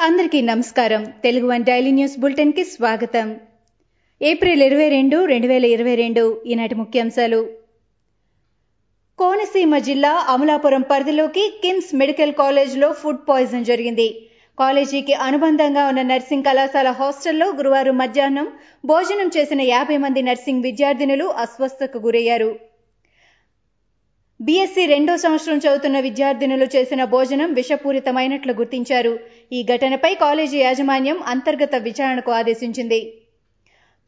అందరికీ నమస్కారం. Telugu one daily news బులెటిన్కి స్వాగతం. ఏప్రిల్ ఇరవై రెండు రెండు వేల ఇరవై రెండు ఈనాటి ముఖ్యాంశాలు. కోనసీమ జిల్లా అమలాపురం పరిధిలోకి కిమ్స్ మెడికల్ కాలేజ్లో ఫుడ్ పాయిజన్ జరిగింది. కాలేజీకి అనుబంధంగా ఉన్న నర్సింగ్ కళాశాల హాస్టల్లో గురువారం మధ్యాహ్నం భోజనం చేసిన యాభై మంది నర్సింగ్ విద్యార్థినులు అస్వస్థకు గురయ్యారు. బీఎస్సీ రెండో సంవత్సరం చదువుతున్న విద్యార్థినులు చేసిన భోజనం విషపూరితమైనట్లు గుర్తించారు. ఈ ఘటనపై కాలేజీ యాజమాన్యం అంతర్గత విచారణకు ఆదేశించింది.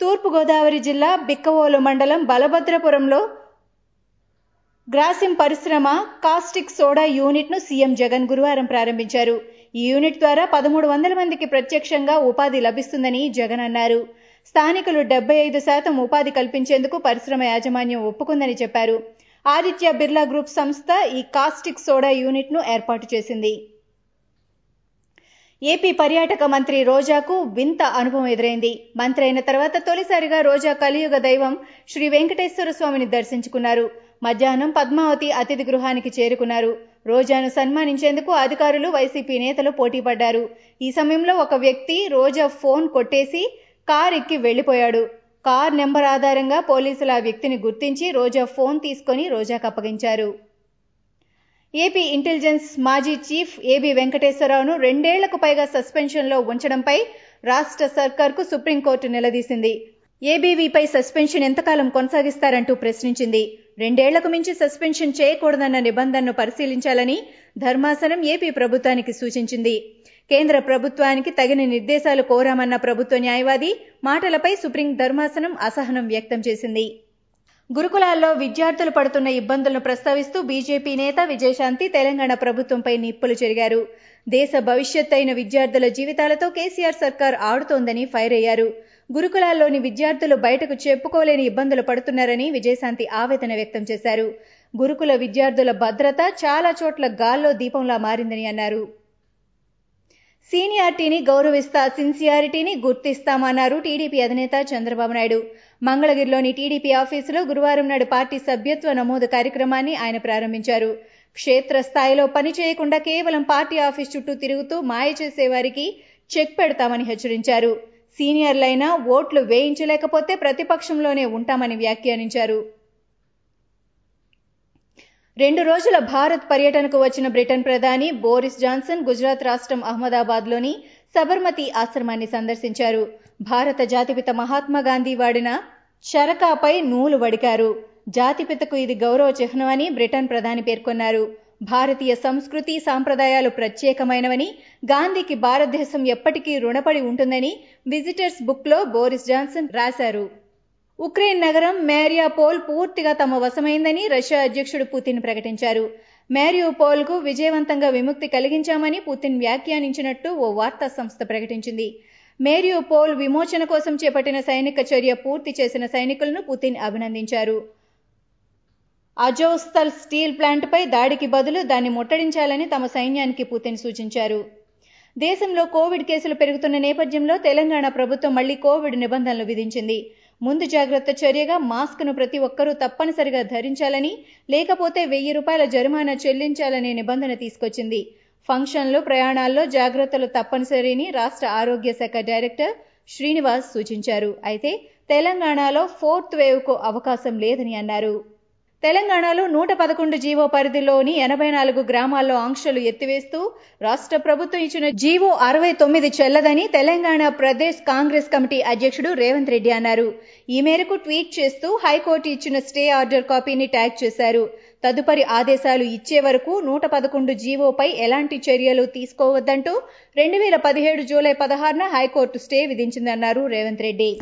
తూర్పుగోదావరి జిల్లా బిక్కవోలు మండలం బలభద్రపురంలో గ్రాసిం పరిశ్రమ కాస్టిక్ సోడా యూనిట్ను సీఎం జగన్ గురువారం ప్రారంభించారు. ఈ యూనిట్ ద్వారా పదమూడు వందల మందికి ప్రత్యక్షంగా ఉపాధి లభిస్తుందని జగన్ అన్నారు. స్థానికులు డెబ్బై ఐదు శాతం ఉపాధి కల్పించేందుకు పరిశ్రమ యాజమాన్యం ఒప్పుకుందని చెప్పారు. ఆదిత్య బిర్లా గ్రూప్ సంస్థ ఈ కాస్టిక్ సోడా యూనిట్ను ఏర్పాటు చేసింది. ఏపీ పర్యాటక మంత్రి రోజాకు వింత అనుభవం ఎదురైంది. మంత్రి అయిన తర్వాత తొలిసారిగా రోజా కలియుగ దైవం శ్రీ వెంకటేశ్వర స్వామిని దర్శించుకున్నారు. మధ్యాహ్నం పద్మావతి అతిథి గృహానికి చేరుకున్నారు. రోజాను సన్మానించేందుకు అధికారులు వైసీపీ నేతలు పోటీపడ్డారు. ఈ సమయంలో ఒక వ్యక్తి రోజా ఫోన్ కొట్టేసి కార్ ఎక్కి వెళ్ళిపోయాడు కార్ నెంబర్ ఆధారంగా పోలీసులు ఆ వ్యక్తిని గుర్తించి రోజా ఫోన్ తీసుకొని రోజాకు అప్పగించారు. ఏపీ ఇంటెలిజెన్స్ మాజీ చీఫ్ ఏబీ వెంకటేశ్వరరావును రెండేళ్ళకు పైగా సస్పెన్షన్లో ఉంచడంపై రాష్ట్ర సర్కార్కు సుప్రీంకోర్టు నిలదీసింది. ఏబీవీపై సస్పెన్షన్ ఎంతకాలం కొనసాగిస్తారంటూ ప్రశ్నించింది. రెండేళ్ళకు మించి సస్పెన్షన్ చేయకూడదన్న నిబంధనను పరిశీలించాలని ధర్మాసనం ఏపీ ప్రభుత్వానికి సూచించింది. కేంద్ర ప్రభుత్వానికి తగిన నిర్దేశాలు కోరామన్న ప్రభుత్వ న్యాయవాది మాటలపై సుప్రీం ధర్మాసనం అసహనం వ్యక్తం చేసింది. గురుకులాల్లో విద్యార్థులు పడుతున్న ఇబ్బందులను ప్రస్తావిస్తూ బీజేపీ నేత విజయశాంతి తెలంగాణ ప్రభుత్వంపై నిప్పులు చెరిగారు. దేశ భవిష్యత్ అయిన విద్యార్థుల జీవితాలతో కేసీఆర్ సర్కార్ ఆడుతోందని ఫైర్ అయ్యారు. గురుకులాల్లోని విద్యార్థులు బయటకు చెప్పుకోలేని ఇబ్బందులు పడుతున్నారని విజయశాంతి ఆవేదన వ్యక్తం చేశారు. గురుకుల విద్యార్థుల భద్రత చాలా చోట్ల గాల్లో దీపంలా మారిందని అన్నారు. సీనియారిటీని గౌరవిస్తా సిన్సియారిటీని గుర్తిస్తామన్నారు టీడీపీ అధినేత చంద్రబాబు నాయుడు. మంగళగిరిలోని టీడీపీ ఆఫీసులో గురువారం నాడు పార్టీ సభ్యత్వ నమోదు కార్యక్రమాన్ని ఆయన ప్రారంభించారు. క్షేత్రస్థాయిలో పని చేయకుండా కేవలం పార్టీ ఆఫీస్ చుట్టూ తిరుగుతూ మాయ చేసేవారికి చెక్ పెడతామని హెచ్చరించారు. సీనియర్లైనా ఓట్లు వేయించలేకపోతే ప్రతిపక్షంలోనే ఉంటామని వ్యాఖ్యానించారు. రెండు రోజుల భారత్ పర్యటనకు వచ్చిన బ్రిటన్ ప్రధాని బోరిస్ జాన్సన్ గుజరాత్ రాష్ట్రం అహ్మదాబాద్లోని సబర్మతి ఆశ్రమాన్ని సందర్శించారు. భారత జాతిపిత మహాత్మా గాంధీ వాడిన చరకాపై నూలు వడికారు. జాతిపితకు ఇది గౌరవ చిహ్నమని బ్రిటన్ ప్రధాని పేర్కొన్నారు. భారతీయ సంస్కృతి సాంప్రదాయాలు ప్రత్యేకమైనవని గాంధీకి భారతదేశం ఎప్పటికీ రుణపడి ఉంటుందని విజిటర్స్ బుక్లో బోరిస్ జాన్సన్ రాశారు. ఉక్రెయిన్ నగరం మేరియాపోల్ పూర్తిగా తమ వశమైందని రష్యా అధ్యక్షుడు పుతిన్ ప్రకటించారు. మేరియోపోల్కు విజయవంతంగా విముక్తి కలిగించామని పుతిన్ వ్యాఖ్యానించినట్టు ఓ వార్తా సంస్థ ప్రకటించింది. మేరియోపోల్ విమోచన కోసం చేపట్టిన సైనిక చర్య పూర్తి చేసిన సైనికులను పుతిన్ అభినందించారు. అజోస్తల్ స్టీల్ ప్లాంట్పై దాడికి బదులు దాన్ని ముట్టడించాలని తమ సైన్యానికి పుతిన్ సూచించారు. దేశంలో కోవిడ్ కేసులు పెరుగుతున్న నేపథ్యంలో తెలంగాణ ప్రభుత్వం మళ్ళీ కోవిడ్ నిబంధనలు విధించింది. ముందు జాగ్రత్త చర్యగా మాస్క్ను ప్రతి ఒక్కరూ తప్పనిసరిగా ధరించాలని లేకపోతే వెయ్యి రూపాయల జరిమానా చెల్లించాలనే నిబంధన తీసుకొచ్చింది. ఫంక్షన్లు ప్రయాణాల్లో జాగ్రత్తలు తప్పనిసరిని రాష్ట్ర ఆరోగ్య శాఖ డైరెక్టర్ శ్రీనివాస్ సూచించారు. అయితే తెలంగాణలో ఫోర్త్ వేవ్కు అవకాశం లేదని అన్నారు. తెలంగాణలో నూట పదకొండు జీవో పరిధిలోని ఎనభై నాలుగు గ్రామాల్లో ఆంక్షలు ఎత్తివేస్తూ రాష్ట్ర ప్రభుత్వం ఇచ్చిన జీవో అరవై తొమ్మిది చెల్లదని తెలంగాణ ప్రదేశ్ కాంగ్రెస్ కమిటీ అధ్యక్షుడు రేవంత్ రెడ్డి అన్నారు. ఈ మేరకు ట్వీట్ చేస్తూ హైకోర్టు ఇచ్చిన స్టే ఆర్డర్ కాపీని ట్యాగ్ చేశారు. తదుపరి ఆదేశాలు ఇచ్చే వరకు నూట పదకొండు జీవోపై ఎలాంటి చర్యలు తీసుకోవద్దంటూ రెండు వేల పదిహేడు జూలై పదహారున హైకోర్టు స్టే విధించిందన్నారు రేవంత్ రెడ్డి.